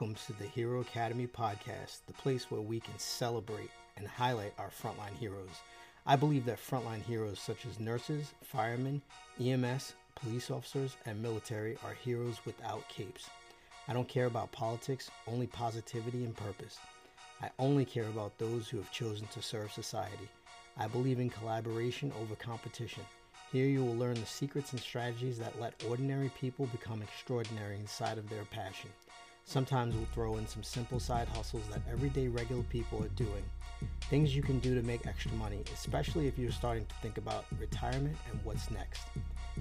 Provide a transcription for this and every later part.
Welcome to the Hero Academy podcast, the place where we can celebrate and highlight our frontline heroes. I believe that frontline heroes such as nurses, firemen, EMS, police officers, and military are heroes without capes. I don't care about politics, only positivity and purpose. I only care about those who have chosen to serve society. I believe in collaboration over competition. Here you will learn the secrets and strategies that let ordinary people become extraordinary inside of their passion. Sometimes we'll throw in some simple side hustles that everyday regular people are doing. Things you can do to make extra money, especially if you're starting to think about retirement and what's next.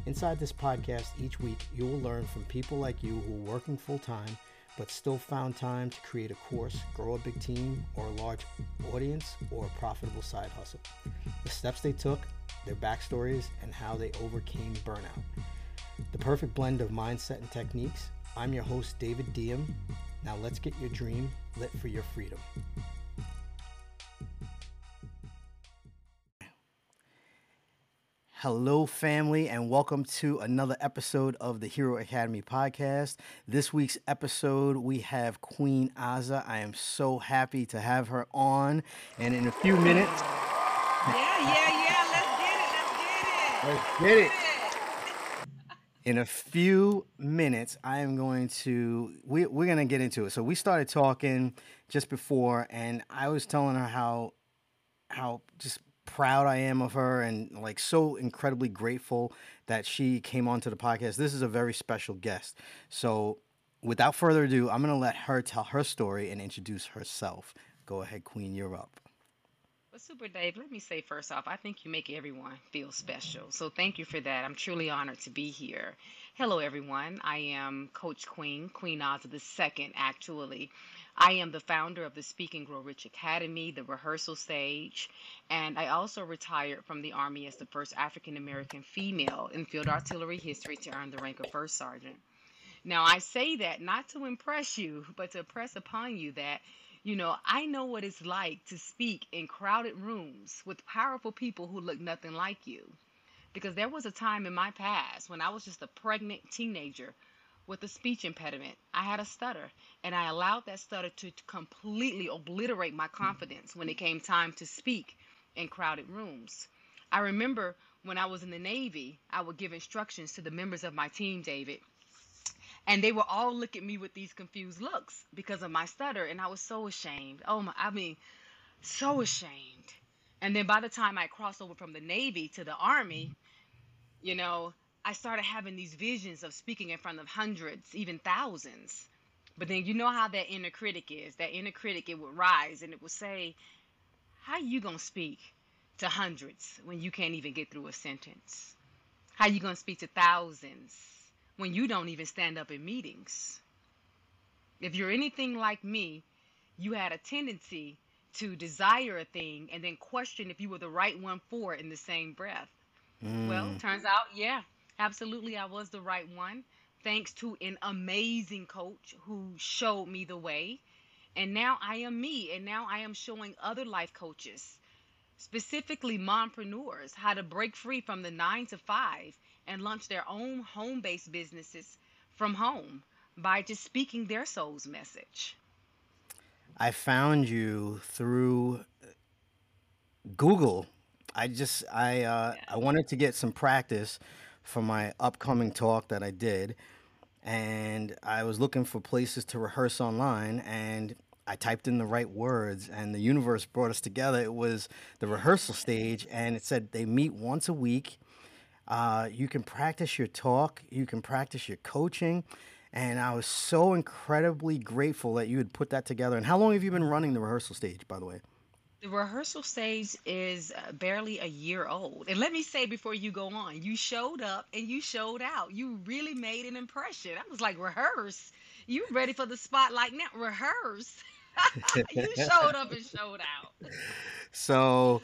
Inside this podcast, each week you will learn from people like you who are working full time but still found time to create a course, grow a big team or a large audience, or a profitable side hustle. The steps they took, their backstories, and how they overcame burnout. The perfect blend of mindset and techniques I'm your host, David Diem. Now let's get your dream lit for your freedom. Hello, family, and welcome to another episode of the Hero Academy podcast. This week's episode, we have Queen Aza. I am so happy to have her on, and in a few minutes, Yeah, yeah, yeah. Let's get it. Let's get it. let's get it. In a few minutes i am going to we, we're going to get into it. So we started talking just before and i was telling her how how just proud i am of her and like so incredibly grateful that she came onto the podcast. This is a very special guest. So without further ado i'm going to let her tell her story and introduce herself. Go ahead queen you're up Super Dave, let me say first off, I think you make everyone feel special. So thank you for that. I'm truly honored to be here. Hello, everyone. I am Coach Queen, Queen Aza the second, actually. I am the founder of the Speak and Grow Rich Academy, the rehearsal stage, and I also retired from the Army as the first African American female in field artillery history to earn the rank of first sergeant. Now, I say that not to impress you, but to press upon you that, you know, I know what it's like to speak in crowded rooms with powerful people who look nothing like you. Because there was a time in my past when I was just a pregnant teenager with a speech impediment. I had a stutter, and I allowed that stutter to completely obliterate my confidence when it came time to speak in crowded rooms. I remember when I was in the Navy, I would give instructions to the members of my team, David, and they would all look at me with these confused looks because of my stutter. And i was so ashamed. Oh my i mean so ashamed. And then by the time i crossed over from the navy to the army you know i started having these visions of speaking in front of hundreds even thousands. But then you know how that inner critic is. That inner critic it would rise and it would say how you gonna speak to hundreds when you can't even get through a sentence? How you gonna speak to thousands when you don't even stand up in meetings. If you're anything like me, you had a tendency to desire a thing and then question if you were the right one for it in the same breath. Well, mm. turns out, yeah, absolutely, I was the right one. Thanks to an amazing coach who showed me the way. And now I am me, and now I am showing other life coaches, specifically mompreneurs, how to break free from the nine to five and launch their own home based businesses from home by just speaking their soul's message. I found you through Google. I just I uh, I wanted to get some practice for my upcoming talk that I did, and I was looking for places to rehearse online, and I typed in the right words, and the universe brought us together. It was the rehearsal stage, and it said they meet once a week. Uh, you can practice your talk, you can practice your coaching, and I was so incredibly grateful that you had put that together. And how long have you been running the rehearsal stage, by the way? The rehearsal stage is uh, barely a year old. And let me say before you go on, you showed up and you showed out. You really made an impression. I was like, rehearse? You ready for the spotlight now? Rehearse. you showed up and showed out. So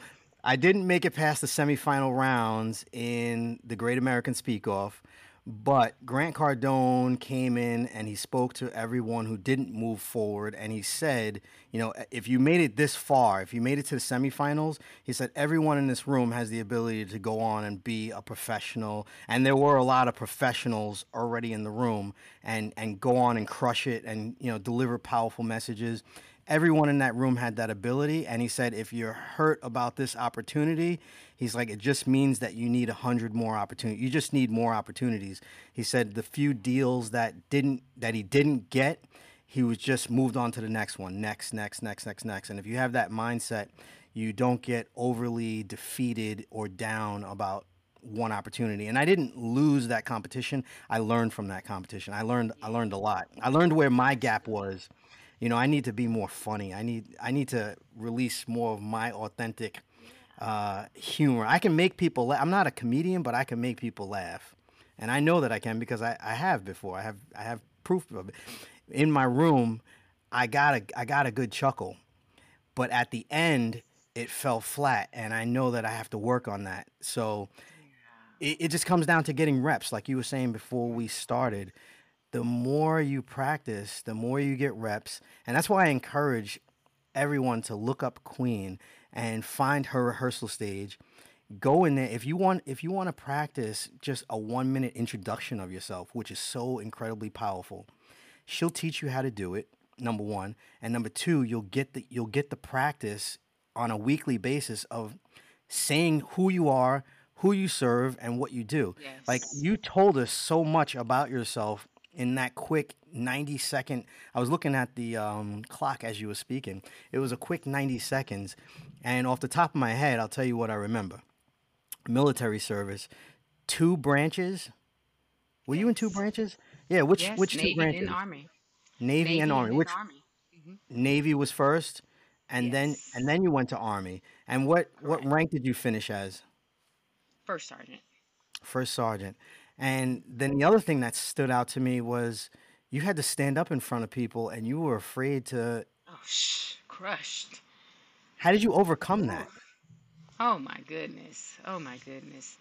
I didn't make it past the semifinal rounds in the Great American Speak Off, but Grant Cardone came in and he spoke to everyone who didn't move forward. And he said, you know, if you made it this far, if you made it to the semifinals, he said everyone in this room has the ability to go on and be a professional. And there were a lot of professionals already in the room and, and go on and crush it and, you know, deliver powerful messages everyone in that room had that ability and he said if you're hurt about this opportunity he's like it just means that you need a hundred more opportunities you just need more opportunities. He said the few deals that didn't that he didn't get he was just moved on to the next one. Next next next next next. And if you have that mindset you don't get overly defeated or down about one opportunity. And i didn't lose that competition. I learned from that competition. I learned i learned a lot. I learned where my gap was you know, I need to be more funny. I need I need to release more of my authentic uh, humor. I can make people. laugh. I'm not a comedian, but I can make people laugh, and I know that I can because I, I have before. I have I have proof of it. In my room, I got a I got a good chuckle, but at the end it fell flat, and I know that I have to work on that. So. It, it just comes down to getting reps, like you were saying before we started the more you practice, the more you get reps. And that's why I encourage everyone to look up Queen and find her rehearsal stage. Go in there if you want if you want to practice just a 1 minute introduction of yourself, which is so incredibly powerful. She'll teach you how to do it, number 1, and number 2, you'll get the you'll get the practice on a weekly basis of saying who you are, who you serve and what you do. Yes. Like you told us so much about yourself in that quick 90 second i was looking at the um, clock as you were speaking. It was a quick 90 seconds and off the top of my head i'll tell you what i remember. Military service two branches? Were yes. you in two branches? Yeah which yes, which Navy two branches? And army. Navy, navy and army. and which army. Mm-hmm. navy was first and yes. then and then you went to army. And what Correct. what rank did you finish as? First sergeant. First sergeant and then the other thing that stood out to me was you had to stand up in front of people and you were afraid to. Oh, shh, crushed. How did you overcome that? Oh, my goodness. Oh, my goodness.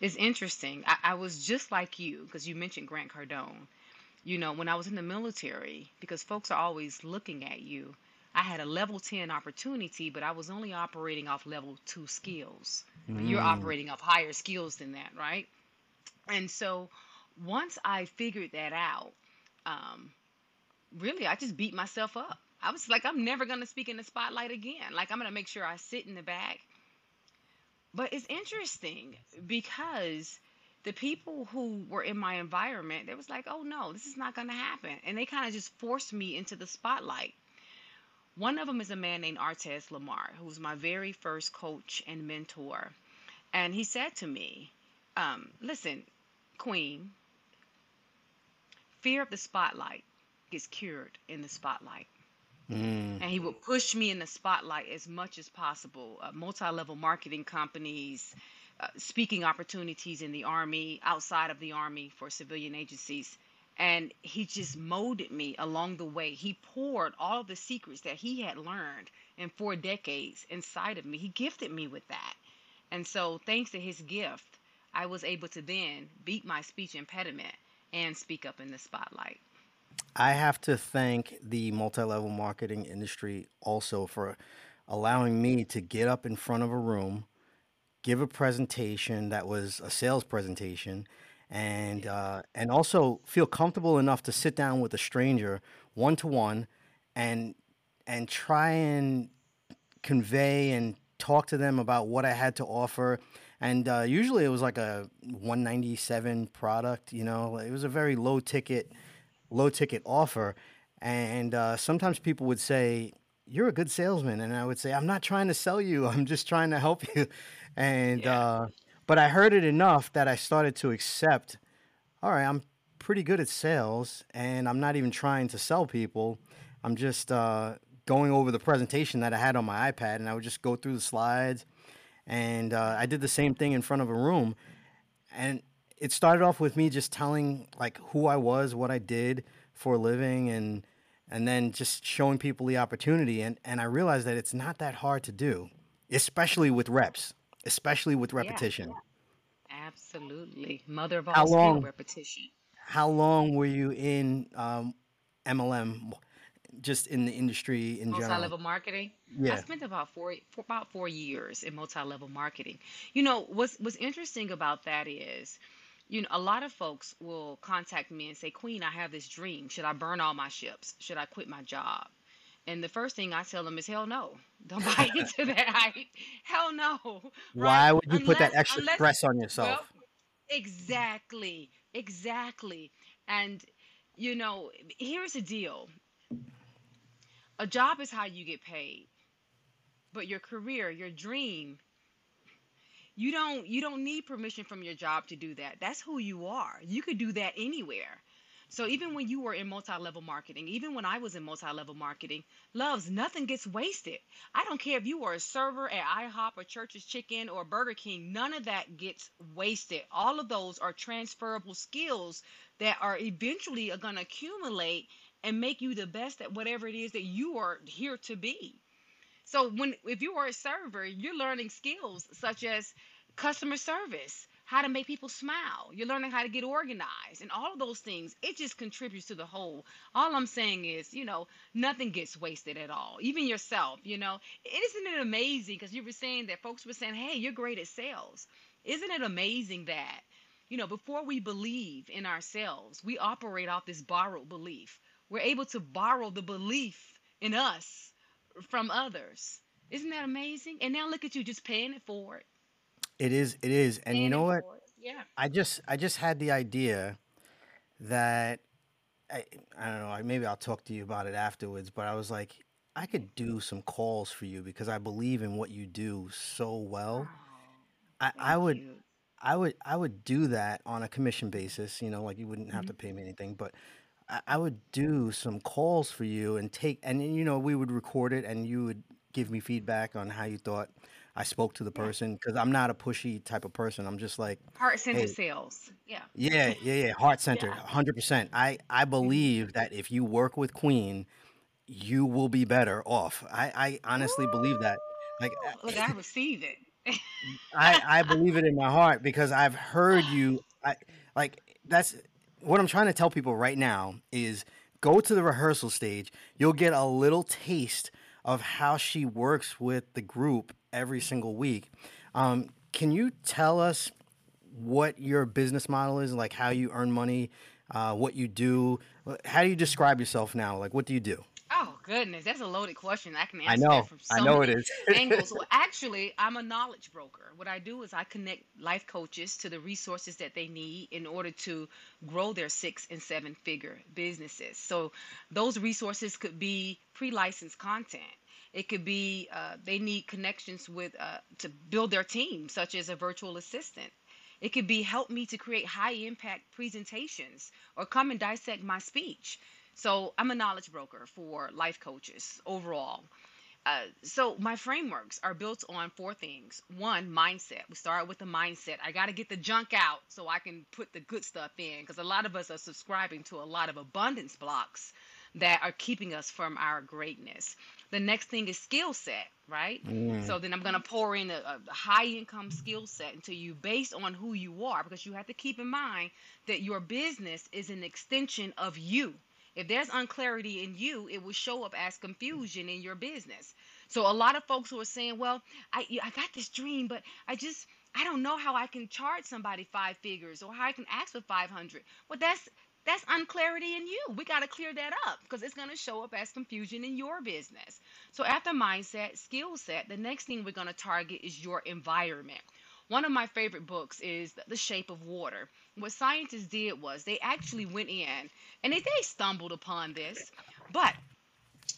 It's interesting. I, I was just like you because you mentioned Grant Cardone. You know, when I was in the military, because folks are always looking at you, I had a level 10 opportunity, but I was only operating off level two skills. You're mm. operating off higher skills than that, right? And so once I figured that out, um, really, I just beat myself up. I was like, I'm never going to speak in the spotlight again. Like, I'm going to make sure I sit in the back. But it's interesting because the people who were in my environment, they was like, oh no, this is not going to happen. And they kind of just forced me into the spotlight. One of them is a man named Artez Lamar, who was my very first coach and mentor. And he said to me, um, listen, queen, fear of the spotlight gets cured in the spotlight. Mm. And he would push me in the spotlight as much as possible. Uh, Multi level marketing companies, uh, speaking opportunities in the Army, outside of the Army for civilian agencies. And he just molded me along the way. He poured all the secrets that he had learned in four decades inside of me. He gifted me with that. And so, thanks to his gift, I was able to then beat my speech impediment and speak up in the spotlight. I have to thank the multi level marketing industry also for allowing me to get up in front of a room, give a presentation that was a sales presentation, and uh, and also feel comfortable enough to sit down with a stranger one to one and and try and convey and talk to them about what I had to offer and uh, usually it was like a 197 product you know? It was a very low ticket low ticket offer. And uh, sometimes people would say you're a good salesman. And i would say i'm not trying to sell you. I'm just trying to help you. And yeah. uh, but i heard it enough that i started to accept all right i'm pretty good at sales and i'm not even trying to sell people. I'm just uh, going over the presentation that i had on my ipad and i would just go through the slides and uh, I did the same thing in front of a room, and it started off with me just telling like who I was, what I did for a living, and and then just showing people the opportunity. And, and I realized that it's not that hard to do, especially with reps, especially with repetition. Yeah, absolutely. Mother of all How skill, long? repetition. How long were you in um, MLM, just in the industry in general? Multi-level marketing. Yeah. I spent about four, for about four years in multi-level marketing. You know, what's what's interesting about that is, you know, a lot of folks will contact me and say, Queen, I have this dream. Should I burn all my ships? Should I quit my job? And the first thing I tell them is, hell no. Don't buy into that. Hell no. Right? Why would you put that extra unless, stress on well, yourself? exactly, exactly. And, you know, here's the deal. A job is how you get paid, but your career, your dream, you don't you don't need permission from your job to do that. That's who you are. You could do that anywhere. So even when you were in multi-level marketing, even when I was in multi-level marketing, loves, nothing gets wasted. I don't care if you were a server at IHOP or Church's Chicken or Burger King, none of that gets wasted. All of those are transferable skills that are eventually going to accumulate and make you the best at whatever it is that you are here to be. So when if you are a server, you're learning skills such as customer service, how to make people smile. You're learning how to get organized and all of those things. It just contributes to the whole. All I'm saying is, you know, nothing gets wasted at all. Even yourself, you know. Isn't it amazing because you were saying that folks were saying, "Hey, you're great at sales." Isn't it amazing that you know, before we believe in ourselves, we operate off this borrowed belief. We're able to borrow the belief in us from others. Isn't that amazing? And now look at you just paying it forward. It is. It is. And you know what? forward. Yeah. I just I just had the idea that I I don't know. Maybe I'll talk to you about it afterwards. But I was like, I could do some calls for you because I believe in what you do so well. Oh, I, I would you. I would I would do that on a commission basis. You know, like you wouldn't have hmm to pay me anything, but I, I would do some calls for you and take and you know we would record it and you would give me feedback on how you thought I spoke to the Yeah. person because I'm not a pushy type of person. I'm just like, Heart Center hey, sales. Yeah. yeah, yeah, yeah, heart centered, Yeah. 100%. I I hmm believe that if you work with Queen, you will be better off. I I honestly believe that. Like Ooh, look, I receive it. I I believe it in my heart because I've heard you. I like that's what I'm trying to tell people right now is go to the rehearsal stage. You'll get a little taste of how she works with the group every single week. Um, can you tell us what your business model is? Like how you earn money, uh, what you do? How do you describe yourself now? Like what do you do? Oh goodness, that's a loaded question. I can I answer that know, from I so know it many is. angles. Well, actually, I'm a knowledge broker. What I do is I connect life coaches to the resources that they need in order to grow their six and seven figure businesses. So those resources could be pre-licensed content. It could be uh, they need connections with uh, to build their team, such as a virtual assistant. It could be help me to create high impact presentations or come and dissect my speech. So I'm a knowledge broker for life coaches overall. Uh, so my frameworks are built on four things. One, mindset. We start with the mindset. I got to get the junk out so I can put the good stuff in because a lot of us are subscribing to a lot of abundance blocks that are keeping us from our greatness. The next thing is skill set, right? Mm, So then I'm going to pour in a, a high income skill set into you based on who you are because you have to keep in mind that your business is an extension of you. If there's unclarity in you, it will show up as confusion in your business. So a lot of folks who are saying, "Well, I I got this dream, but I just I don't know how I can charge somebody five figures or how I can ask for 500." Well, that's that's unclarity in you. We got to clear that up because it's going to show up as confusion in your business. So after mindset, skill set, the next thing we're going to target is your environment. One of my favorite books is The Shape of Water. What scientists did was they actually went in and they, they stumbled upon this, but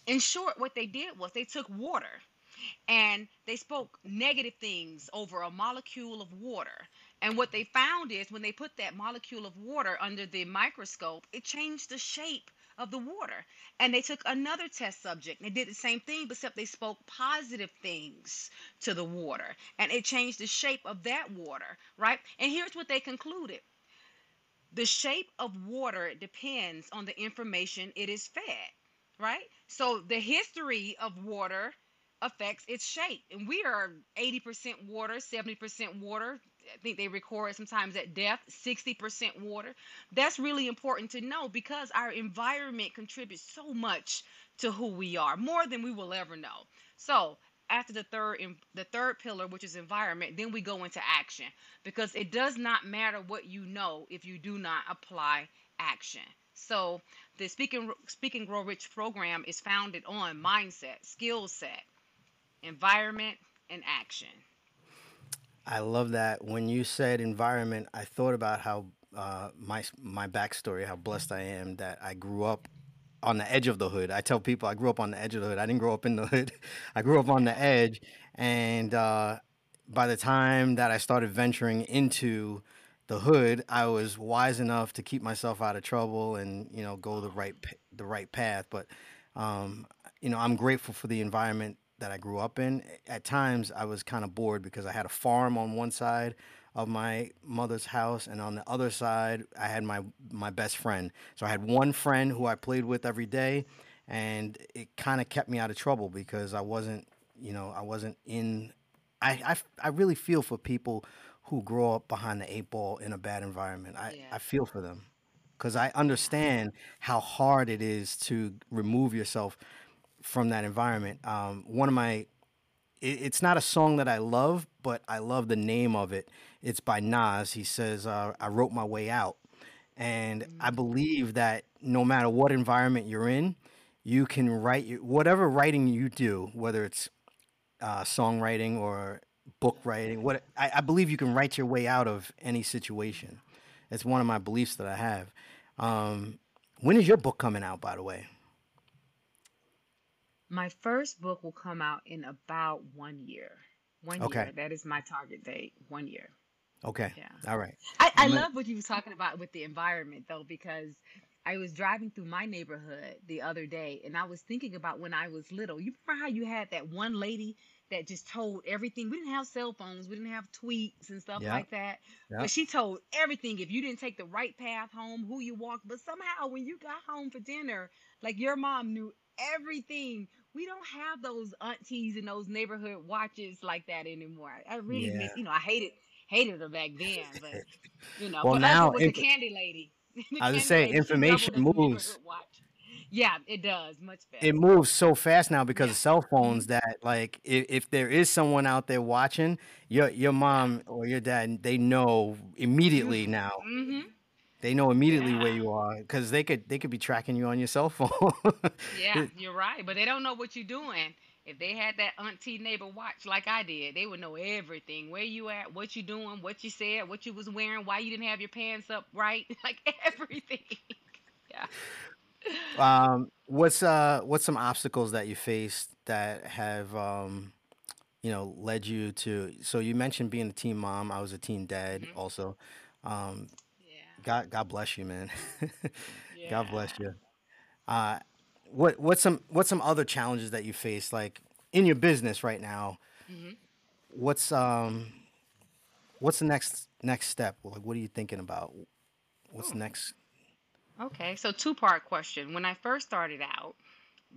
in short, what they did was they took water and they spoke negative things over a molecule of water. And what they found is when they put that molecule of water under the microscope, it changed the shape of the water. And they took another test subject and they did the same thing, but except they spoke positive things to the water. And it changed the shape of that water, right? And here's what they concluded the shape of water depends on the information it is fed right? So the history of water affects its shape. And we are 80% water, 70% water. I think they record sometimes at depth 60% water. That's really important to know because our environment contributes so much to who we are, more than we will ever know. So, after the third the third pillar which is environment then we go into action. Because it does not matter what you know if you do not apply action. So the speaking Speak and Grow Rich program is founded on mindset skill set environment and action. I love that. When you said environment, I thought about how uh, my my backstory, how blessed I am that I grew up on the edge of the hood. I tell people I grew up on the edge of the hood. I didn't grow up in the hood. I grew up on the edge, and uh, by the time that I started venturing into the hood, I was wise enough to keep myself out of trouble and you know go the right the right path. But um, you know, I'm grateful for the environment that I grew up in. At times, I was kind of bored because I had a farm on one side of my mother's house, and on the other side, I had my my best friend. So I had one friend who I played with every day, and it kind of kept me out of trouble because I wasn't, you know, I wasn't in. I, I, I really feel for people who grow up behind the eight ball in a bad environment. I, yeah I feel for them because I understand how hard it is to remove yourself from that environment. Um, one of my, it, it's not a song that I love, but I love the name of it. It's by Nas. He says, uh, "I wrote my way out," and I believe that no matter what environment you're in, you can write your, whatever writing you do, whether it's uh, songwriting or book writing. What I, I believe you can write your way out of any situation. It's one of my beliefs that I have. Um, when is your book coming out, by the way? My first book will come out in about one year. One Okay. year. That is my target date. One year. Okay. Yeah. All right. I, I love what you was talking about with the environment though, because I was driving through my neighborhood the other day and I was thinking about when I was little. You remember how you had that one lady that just told everything? We didn't have cell phones, we didn't have tweets and stuff like that. Yeah. But she told everything if you didn't take the right path home, who you walked. But somehow when you got home for dinner, like your mom knew everything. We don't have those aunties and those neighborhood watches like that anymore. I I really miss, you know, I hated hated her back then, but you know, Well, us now it was the candy lady. the I was saying lady, information as a neighborhood moves. Yeah, it does much better. It moves so fast now because Yeah. of cell phones that like if, if there is someone out there watching, your your mom or your dad, they know immediately now. Mm-hmm. They know immediately where you are because they could they could be tracking you on your cell phone. Yeah, you're right. But they don't know what you're doing. If they had that auntie neighbor watch like I did, they would know everything. Where you at, what you doing, what you said, what you was wearing, why you didn't have your pants up right, like everything. Yeah. um, what's uh what's some obstacles that you faced that have um you know led you to? So you mentioned being a teen mom. I was a teen dad hmm also. Um, Yeah. God God bless you, man. God bless you. Uh, what what's some what's some other challenges that you face like in your business right now? hmm What's um what's the next next step? Like what are you thinking about? What's next? Okay, so two part question. When I first started out,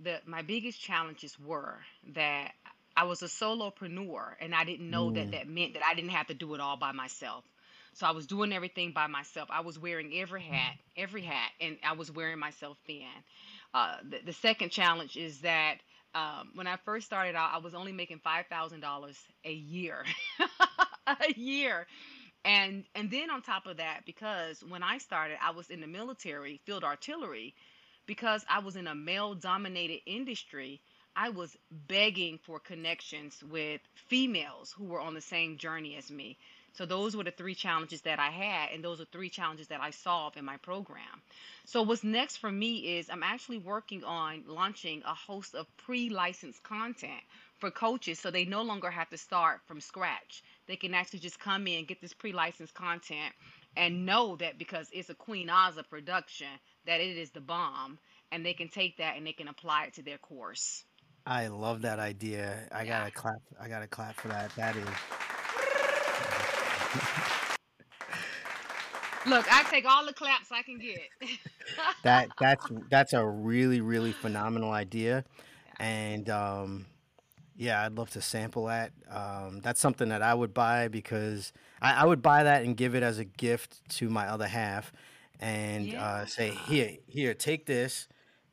the my biggest challenges were that I was a solopreneur and I didn't know that Mm, that meant that I didn't have to do it all by myself. So I was doing everything by myself. I was wearing every hat, every hat, and I was wearing myself thin. Uh, the, the second challenge is that um, when I first started out, I was only making five thousand dollars a year, a year, and and then on top of that, because when I started, I was in the military, field artillery, because I was in a male dominated industry, I was begging for connections with females who were on the same journey as me. So those were the three challenges that I had, and those are three challenges that I solved in my program. So what's next for me is I'm actually working on launching a host of pre-licensed content for coaches so they no longer have to start from scratch. They can actually just come in, get this pre-licensed content and know that because it's a Queen Aza production that it is the bomb and they can take that and they can apply it to their course. I love that idea. I Yeah. gotta clap. I gotta clap for that. That is Look, I take all the claps I can get. that that's that's a really really phenomenal idea, and um, yeah, I'd love to sample that. Um, that's something that I would buy because I, I would buy that and give it as a gift to my other half, and uh, say, here, here, take this,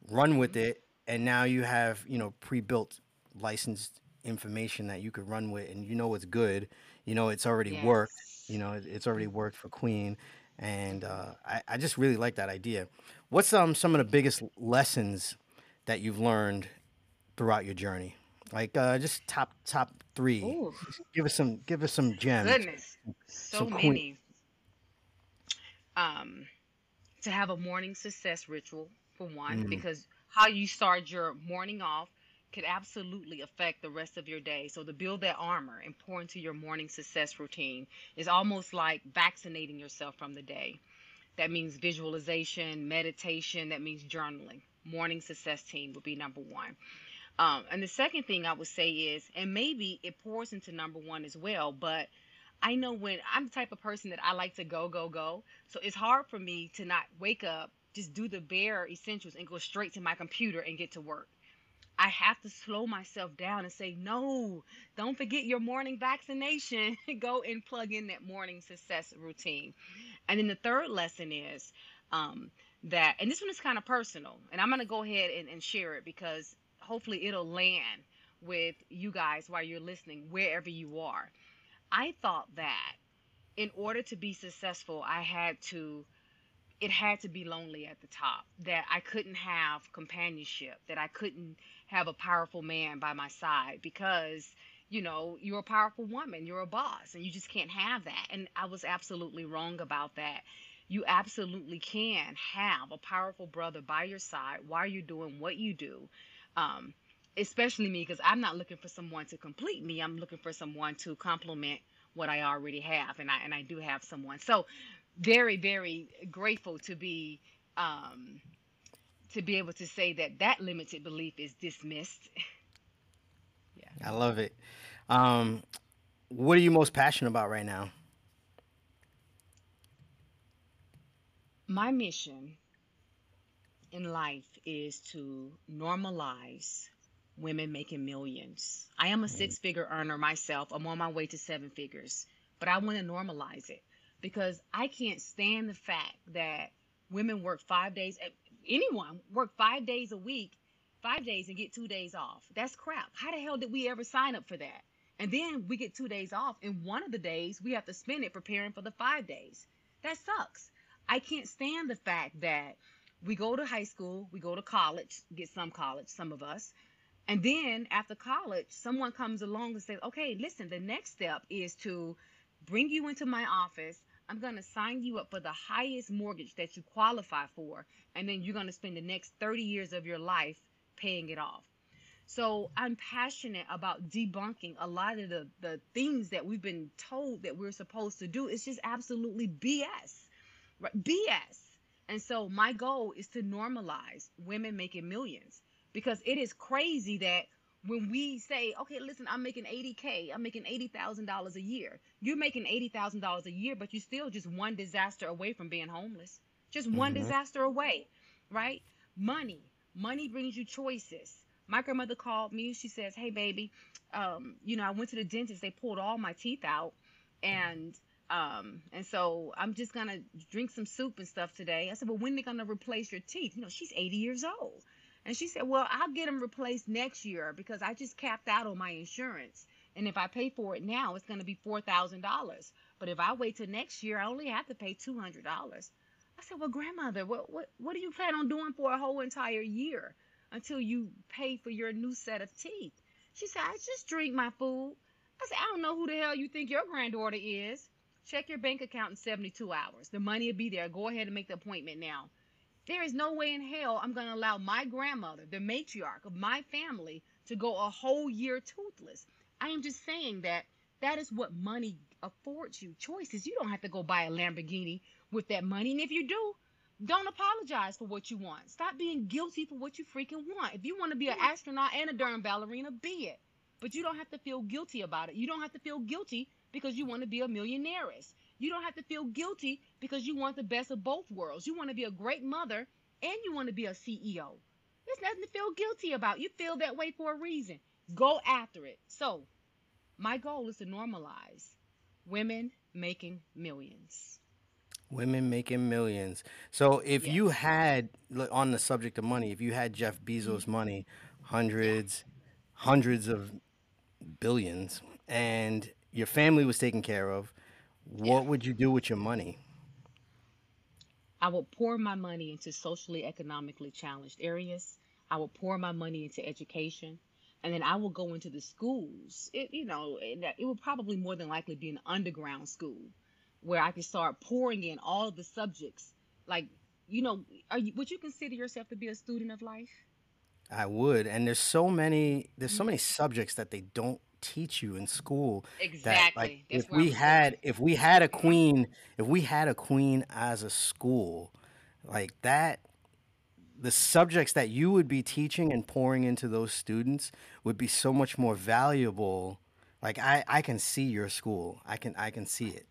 run with it, and now you have you know pre-built licensed information that you could run with, and you know it's good. You know it's already worked. You know it- it's already worked for Queen, and uh, I, I just really like that idea. What's um some of the biggest lessons that you've learned throughout your journey? Like uh, just top top three. Ooh, Give us some give us some gems. goodness, so Some Queen. many. Um, to have a morning success ritual for one, Mm, because how you start your morning off could absolutely affect the rest of your day. So to build that armor and pour into your morning success routine is almost like vaccinating yourself from the day. That means visualization, meditation, that means journaling. Morning success team would be number one. Um, and the second thing I would say is, and maybe it pours into number one as well, but I know when I'm the type of person that I like to go, go, go. So it's hard for me to not wake up, just do the bare essentials and go straight to my computer and get to work. I have to slow myself down and say, no, don't forget your morning vaccination. go and plug in that morning success routine. And then the third lesson is um, that, and this one is kind of personal, and I'm going to go ahead and, and share it because hopefully it'll land with you guys while you're listening, wherever you are. I thought that in order to be successful, I had to, it had to be lonely at the top, that I couldn't have companionship, that I couldn't have a powerful man by my side because, you know, you're a powerful woman, you're a boss, and you just can't have that. And I was absolutely wrong about that. You absolutely can have a powerful brother by your side while you're doing what you do. Um, especially me because I'm not looking for someone to complete me. I'm looking for someone to complement what I already have, and I and I do have someone. So very very grateful to be um, to be able to say that that limited belief is dismissed. yeah. I love it. Um, what are you most passionate about right now? My mission in life is to normalize women making millions. I am a Mm, six figure earner myself. I'm on my way to seven figures, but I want to normalize it because I can't stand the fact that women work five days, anyone work five days a week, five days and get two days off. That's crap. How the hell did we ever sign up for that? And then we get two days off, and one of the days we have to spend it preparing for the five days. That sucks. I can't stand the fact that we go to high school, we go to college, get some college, some of us, and then after college, someone comes along and says, okay, listen, the next step is to bring you into my office. I'm going to sign you up for the highest mortgage that you qualify for. And then you're going to spend the next 30 years of your life paying it off. So I'm passionate about debunking a lot of the, the things that we've been told that we're supposed to do. It's just absolutely BS. Right? BS. And so my goal is to normalize women making millions because it is crazy that when we say, okay, listen, I'm making 80K, I'm making $80,000 a year. You're making $80,000 a year, but you're still just one disaster away from being homeless. Just one Mm-hmm. disaster away, right? Money. Money brings you choices. My grandmother called me. She says, hey, baby, um, you know, I went to the dentist. They pulled all my teeth out. And um, and so I'm just gonna drink some soup and stuff today. I said, well, when they gonna replace your teeth? You know, she's 80 years old. And she said, Well, I'll get them replaced next year because I just capped out on my insurance. And if I pay for it now, it's going to be $4,000. But if I wait till next year, I only have to pay $200. I said, Well, grandmother, what, what, what do you plan on doing for a whole entire year until you pay for your new set of teeth? She said, I just drink my food. I said, I don't know who the hell you think your granddaughter is. Check your bank account in 72 hours. The money will be there. Go ahead and make the appointment now. There is no way in hell I'm going to allow my grandmother, the matriarch of my family, to go a whole year toothless. I am just saying that that is what money affords you choices. You don't have to go buy a Lamborghini with that money. And if you do, don't apologize for what you want. Stop being guilty for what you freaking want. If you want to be an astronaut and a darn ballerina, be it. But you don't have to feel guilty about it. You don't have to feel guilty because you want to be a millionaire. You don't have to feel guilty because you want the best of both worlds. You want to be a great mother and you want to be a CEO. There's nothing to feel guilty about. You feel that way for a reason. Go after it. So, my goal is to normalize women making millions. Women making millions. So if you had on the subject of money, if you had Jeff Bezos' mm-hmm. money, hundreds, hundreds of billions, and your family was taken care of. What would you do with your money? I would pour my money into socially economically challenged areas. I would pour my money into education. And then I will go into the schools. It, you know, that- it will probably more than likely be an underground school where I can start pouring in all of the subjects. Like, you know, are you, would you consider yourself to be a student of life? I would. And there's so many there's so mm-hmm. many subjects that they don't teach you in school that like Exactly. That's if we had going. if we had a queen, if we had a queen as a school, like that the subjects that you would be teaching and pouring into those students would be so much more valuable. Like I I can see your school. I can I can see it.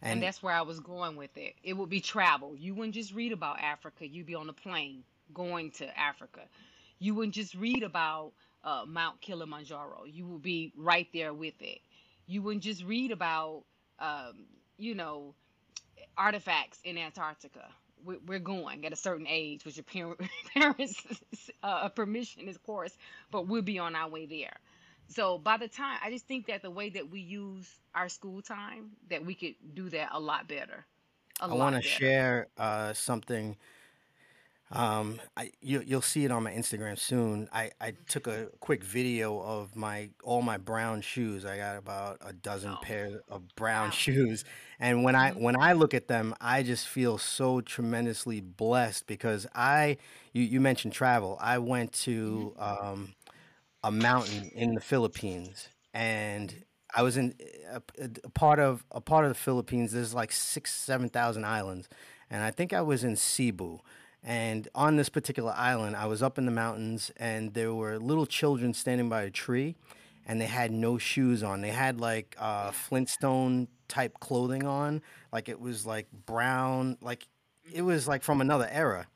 And And that's where I was going with it. It would be travel. You wouldn't just read about Africa. You'd be on a plane going to Africa. You wouldn't just read about uh, Mount Kilimanjaro. You will be right there with it. You wouldn't just read about, um, you know, artifacts in Antarctica. We- We're going at a certain age with your parent, parents' uh, permission, of course, but we'll be on our way there. So by the time, I just think that the way that we use our school time, that we could do that a lot better, a I want to share uh, something Um, I you you'll see it on my Instagram soon. I I took a quick video of my all my brown shoes. I got about a dozen Oh, pairs of brown wow. shoes, and when I hmm when I look at them, I just feel so tremendously blessed because I you you mentioned travel. I went to um a mountain in the Philippines, and I was in a, a a part of a part of the Philippines. There's like six, seven thousand islands, and I think I was in Cebu. And on this particular island, I was up in the mountains, and there were little children standing by a tree, and they had no shoes on. They had like uh, Flintstone type clothing on, like it was like brown, like it was like from another era.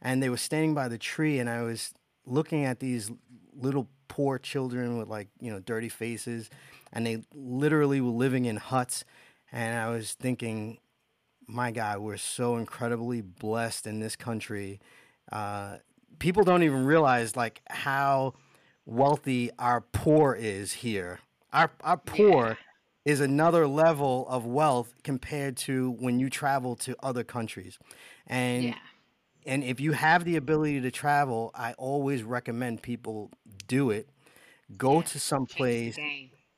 And they were standing by the tree and i was looking at these little poor children with like you know dirty faces and they literally were living in huts. And i was thinking my god we're so incredibly blessed in this country uh, people don't even realize like how wealthy our poor is here our, our Yeah. poor is another level of wealth compared to when you travel to other countries and Yeah. and if you have the ability to travel, I always recommend people do it. Go Yeah. to some place.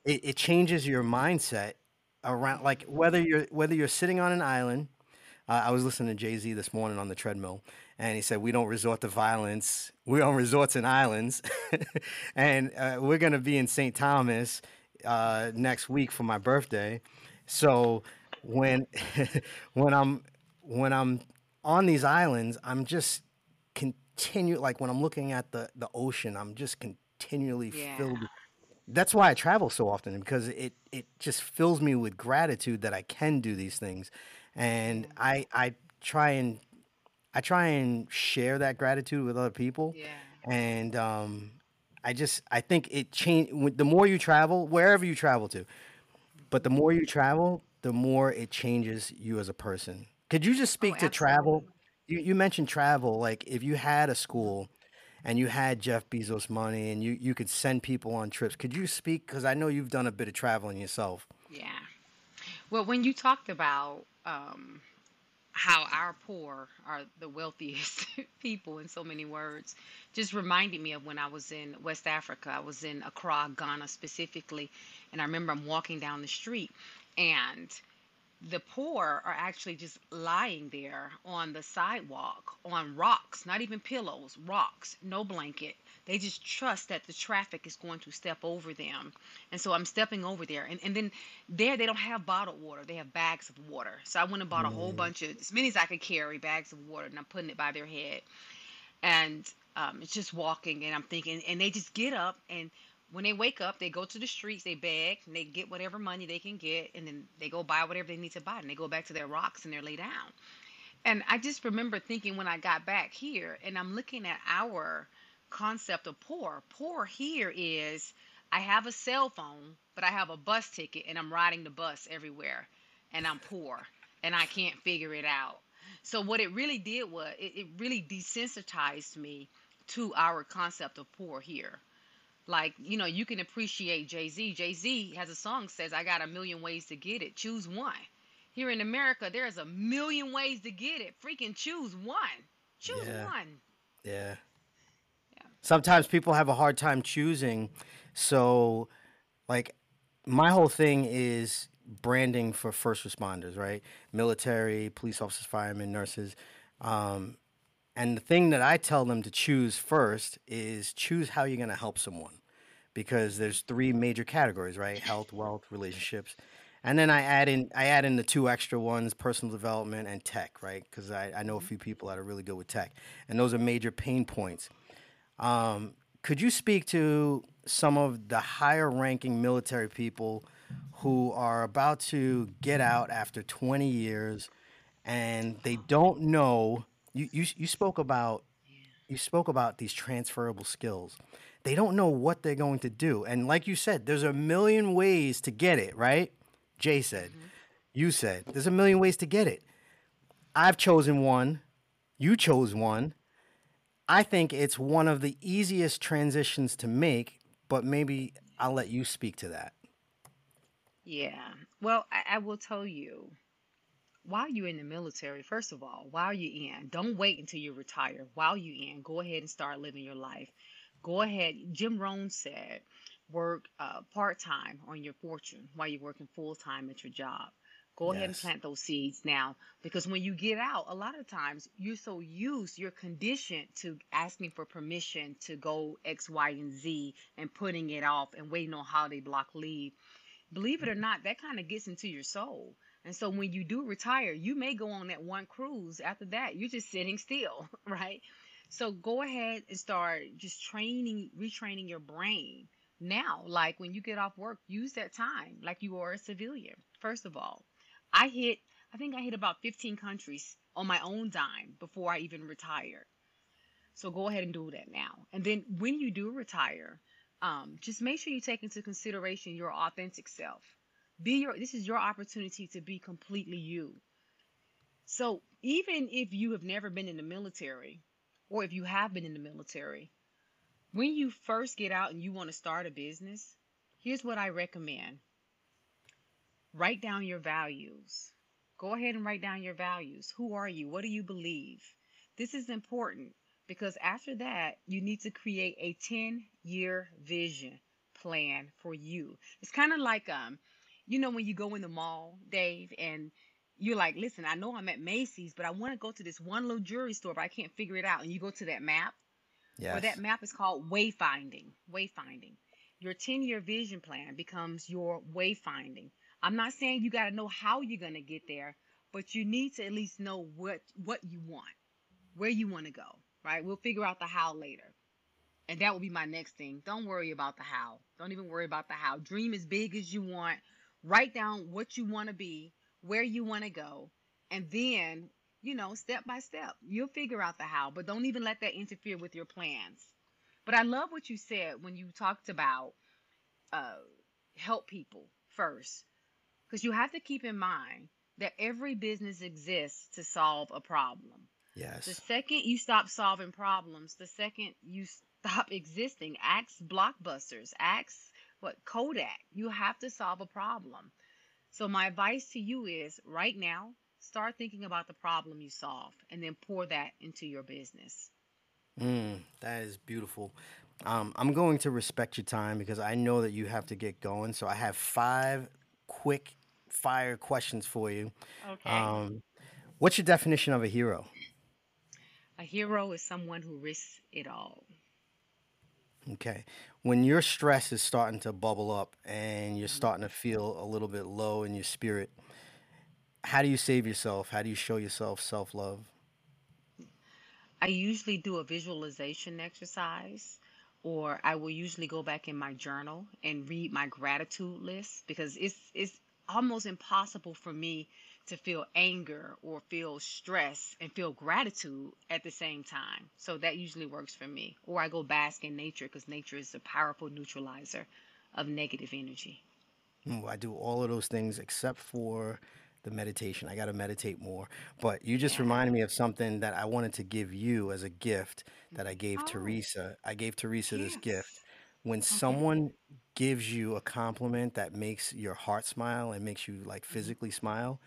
It, it changes your mindset around like whether you're whether you're sitting on an island. Uh, I was listening to Jay Z this morning on the treadmill, and he said we don't resort to violence. we're on resorts and islands, and uh, we're gonna be in St. Thomas uh, next week for my birthday. So when when I'm when I'm on these islands, I'm just continue like when I'm looking at the the ocean, I'm just continually Yeah. filled. That's why I travel so often because it it just fills me with gratitude that I can do these things, and I I try and I try and share that gratitude with other people, Yeah. and um, I just I think it change the more you travel, wherever you travel to, but the more you travel, the more it changes you as a person. Could you just Oh, speak to travel? You, you mentioned travel. Like if you had a school and you had Jeff Bezos money and you, you could send people on trips, could you speak? Because I know you've done a bit of traveling yourself. Yeah. Well, when you talked about um, how our poor are the wealthiest people in so many words, just reminded me of when I was in West Africa. I was in Accra, Ghana specifically, and I remember I'm walking down the street and the poor are actually just lying there on the sidewalk on rocks, not even pillows, rocks, no blanket. They just trust that the traffic is going to step over them. And so I'm stepping over there. And, and then there, they don't have bottled water, they have bags of water. So I went and bought a whole Mm, bunch of, as many as I could carry, bags of water, and I'm putting it by their head and um, it's just walking and i'm thinking and they just get up and when they wake up, they go to the streets, they beg, and they get whatever money they can get, and then they go buy whatever they need to buy, and they go back to their rocks and they lay down. And I just remember thinking when I got back here, and I'm looking at our concept of poor. Poor here is I have a cell phone, but I have a bus ticket, and I'm riding the bus everywhere, and I'm poor, and I can't figure it out. So what it really did was it, it really desensitized me to our concept of poor here. Like, you know, you can appreciate Jay Z. Jay Z has a song says, I got a million ways to get it. Choose one. Here in America, there's a million ways to get it. Freaking choose one. Choose Yeah. one. Yeah. Yeah. Sometimes people have a hard time choosing. So, like, my whole thing is branding for first responders, right? Military, police officers, firemen, nurses. Um, and the thing that I tell them to choose first is choose how you're going to help someone because there's three major categories, right? Health, wealth, relationships. And then I add in I add in the two extra ones, personal development and tech, right? Because I, I know a few people that are really good with tech. And those are major pain points. Um, could you speak to some of the higher ranking military people who are about to get out after 20 years and they don't know you, you, you spoke about you spoke about these transferable skills. They don't know what they're going to do. And like you said there's a million ways to get it right? Jay said. Mm-hmm. You said. There's a million ways to get it. I've chosen one. You chose one. I think it's one of the easiest transitions to make, but maybe I'll let you speak to that. Yeah. Well, I, I will tell you, while you're in the military, first of all, while you're in, don't wait until you retire. While you're in, go ahead and start living your life. Go ahead. Jim Rohn said, work uh, part time on your fortune while you're working full time at your job. Go ahead and plant those seeds now because when you get out, a lot of times you're so used, you're conditioned to asking for permission to go X, Y, and Z and putting it off and waiting on holiday block leave believe it or not, that kind of gets into your soul. And so when you do retire, you may go on that one cruise. After that, you're just sitting still, right? So go ahead and start just training, retraining your brain now. Like when you get off work, use that time like you are a civilian. First of all, I hit, I think I hit about 15 countries on my own dime before I even retired. So go ahead and do that now. And then when you do retire, um, just make sure you take into consideration your authentic self. Be your this is your opportunity to be completely you. So even if you have never been in the military, or if you have been in the military, when you first get out and you want to start a business, here's what I recommend. Write down your values. Go ahead and write down your values. Who are you? What do you believe? This is important because after that, you need to create a 10 year vision plan for you. It's kind of like, um, you know, when you go in the mall, Dave, and you're like, listen, I know I'm at Macy's, but I want to go to this one little jewelry store, but I can't figure it out. And you go to that map, or that map is called wayfinding. Wayfinding. Your 10 year vision plan becomes your wayfinding. I'm not saying you got to know how you're going to get there, but you need to at least know what what you want, where you want to go, right? We'll figure out the how later. And that will be my next thing. Don't worry about the how. Don't even worry about the how. Dream as big as you want. Write down what you want to be, where you want to go, and then, you know, step by step, you'll figure out the how, but don't even let that interfere with your plans. But I love what you said when you talked about uh, help people first, because you have to keep in mind that every business exists to solve a problem. Yes. The second you stop solving problems, the second you stop existing. Ask Blockbusters, ask what Kodak. You have to solve a problem. So my advice to you is right now, start thinking about the problem you solve and then pour that into your business. Mm, that is beautiful. Um, I'm going to respect your time because I know that you have to get going. So I have five quick fire questions for you. Okay. Um, what's your definition of a hero? a hero is someone who risks it all. Okay. When your stress is starting to bubble up and you're mm-hmm. starting to feel a little bit low in your spirit, how do you save yourself? How do you show yourself self love? I usually do a visualization exercise or I will usually go back in my journal and read my gratitude list because it's it's almost impossible for me to feel anger or feel stress and feel gratitude at the same time. So that usually works for me. Or I go bask in nature because nature is a powerful neutralizer of negative energy. I do all of those things except for the meditation. I got to meditate more. But you just Yeah. reminded me of something that I wanted to give you as a gift that I gave Oh, Teresa. I gave Teresa this gift. When Okay. someone gives you a compliment that makes your heart smile and makes you like Mhm. physically smile,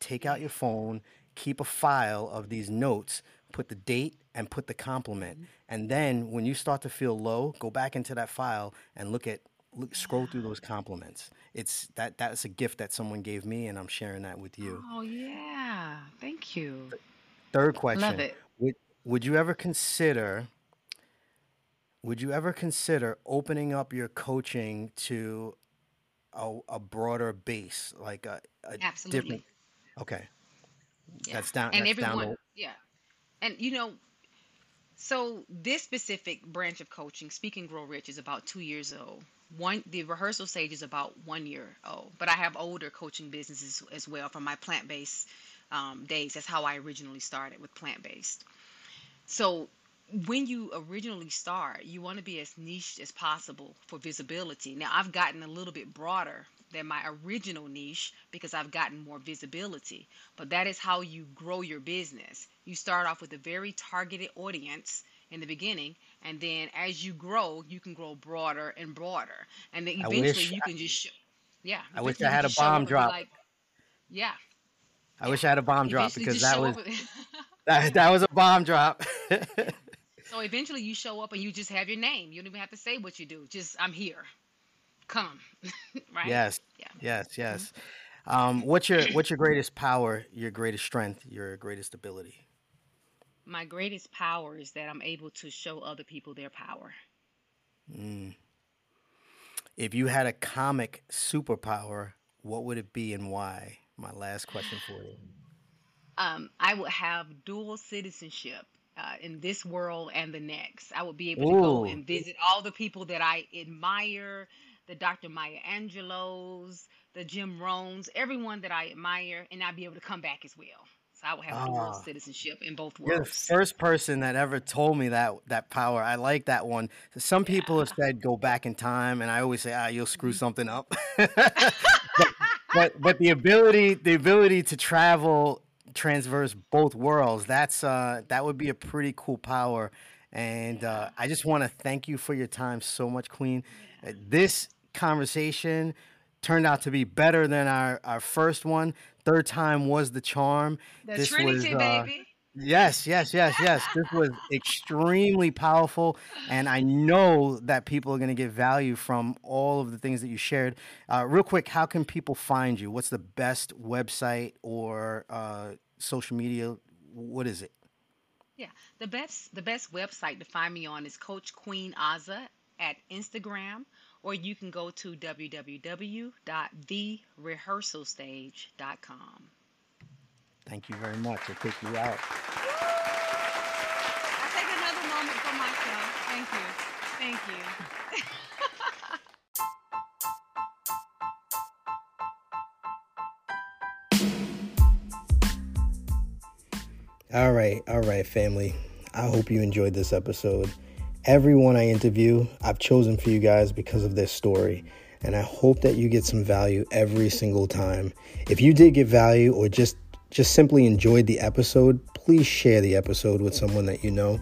take out your phone, keep a file of these notes, put the date and put the compliment. Mhm. And then when you start to feel low, go back into that file and look at look, scroll through those compliments. It's that that's a gift that someone gave me and I'm sharing that with you. Oh, yeah. Thank you. Third question. Love it. Would would you ever consider would you ever consider opening up your coaching to a, a broader base, like a, a different Absolutely. Okay. Yeah. That's down And that's down everyone, the yeah. And you know, so this specific branch of coaching, Speak and Grow Rich, is about two years old. One, the rehearsal stage is about one year old. But I have older coaching businesses as well from my plant-based um, days. That's how I originally started with plant-based. So when you originally start, you want to be as niche as possible for visibility. Now, I've gotten a little bit broader than my original niche because I've gotten more visibility. But that is how you grow your business. You start off with a very targeted audience in the beginning, and then as you grow, you can grow broader and broader. And then eventually you can just, sh- yeah, I wish I had a bomb up and be drop. like, yeah, I yeah. wish I had a bomb drop Eventually because that was that, that was a bomb drop. So eventually you show up and you just have your name. You don't even have to say what you do. Just I'm here. Come. right? yes. Yeah. Yes, hmm yes. Um, what's your what's your greatest power, your greatest strength, your greatest ability? My greatest power is that I'm able to show other people their power. Mm. If you had a comic superpower, what would it be and why? My last question for you. Um, I would have dual citizenship uh, in this world and the next. I would be able to go and visit all the people that I admire, the Dr. Maya Angelous, the Jim Rohns, everyone that I admire, and I'd be able to come back as well. So I would have dual Ah, citizenship in both worlds. you're the first person that ever told me that that power. I like that one. Some people have said go back in time, and I always say, ah, you'll screw Mhm. something up. but but but the ability the ability to travel transverse both worlds that's uh that would be a pretty cool power and uh i just want to thank you for your time so much queen Yeah. this conversation turned out to be better than our our first one third time was the charm The this was Trinity, uh baby. Yes, yes, yes, yes. This was extremely powerful, and I know that people are going to get value from all of the things that you shared. Uh, real quick, how can people find you? What's the best website or uh, social media? What is it? Yeah, the best the best website to find me on is Coach Queen Aza at Instagram, or you can go to www.therehearsalstage.com. Thank you very much. I'll take you out. I take another moment for myself. Thank you. Thank you. All right, all right, family. I hope you enjoyed this episode. Everyone I interview, I've chosen for you guys because of their story, and I hope that you get some value every single time. If you did get value or just just simply enjoyed the episode, please share the episode with someone that you know.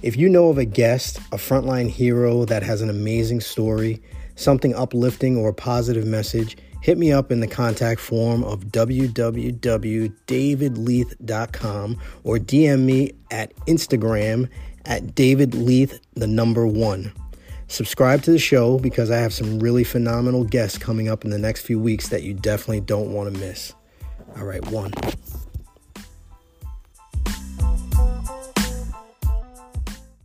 If you know of a guest, a frontline hero that has an amazing story, something uplifting or a positive message, hit me up in the contact form of www.davidleith.com or DM me at Instagram at David Leith, the number one. Subscribe to the show because I have some really phenomenal guests coming up in the next few weeks that you definitely don't want to miss. All right, one.